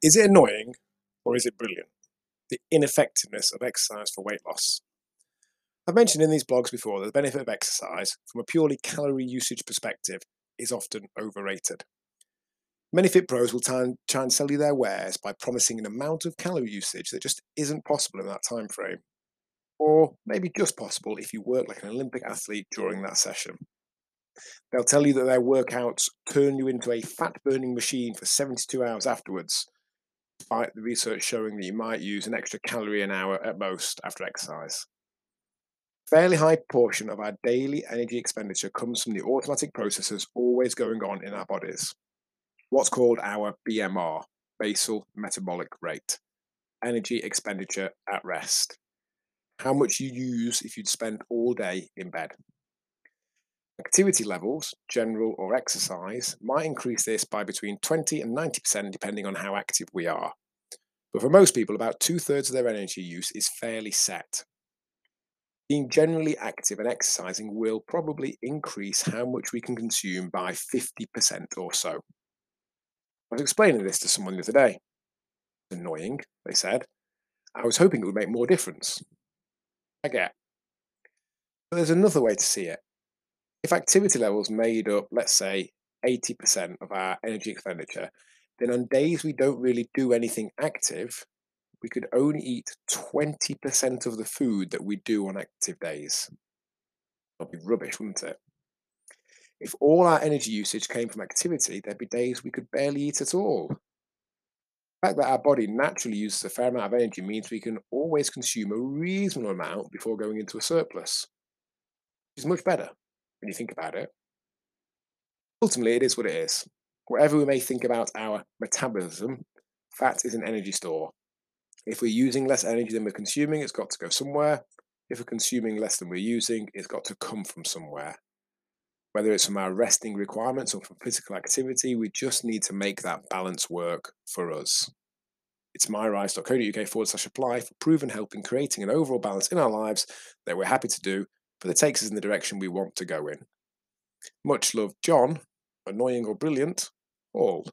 Is it annoying or is it brilliant? The ineffectiveness of exercise for weight loss. I've mentioned in these blogs before that the benefit of exercise, from a purely calorie usage perspective, is often overrated. Many fit pros will try and, try and sell you their wares by promising an amount of calorie usage that just isn't possible in that time frame, or maybe just possible if you work like an Olympic athlete during that session. They'll tell you that their workouts turn you into a fat burning machine for 72 hours afterwards, despite the research showing that you might use an extra calorie an hour at most after exercise. Fairly high proportion of our daily energy expenditure comes from the automatic processes always going on in our bodies. What's called our BMR, basal metabolic rate, energy expenditure at rest. How much you use if you'd spend all day in bed. Activity levels, general or exercise, might increase this by between 20 and 90% depending on how active we are. But for most people, about two thirds of their energy use is fairly set. Being generally active and exercising will probably increase how much we can consume by 50% or so. I was explaining this to someone the other day. It's Annoying, they said. I was hoping it would make more difference. I get. But there's another way to see it if activity levels made up, let's say, 80% of our energy expenditure, then on days we don't really do anything active, we could only eat 20% of the food that we do on active days. That'd be rubbish, wouldn't it? If all our energy usage came from activity, there'd be days we could barely eat at all. The fact that our body naturally uses a fair amount of energy means we can always consume a reasonable amount before going into a surplus, which is much better when you think about it. Ultimately, it is what it is. Whatever we may think about our metabolism, fat is an energy store. If we're using less energy than we're consuming, it's got to go somewhere. If we're consuming less than we're using, it's got to come from somewhere. Whether it's from our resting requirements or from physical activity, we just need to make that balance work for us. It's myrise.co.uk forward slash apply for proven help in creating an overall balance in our lives that we're happy to do but it takes us in the direction we want to go in. Much love, John, annoying or brilliant, all.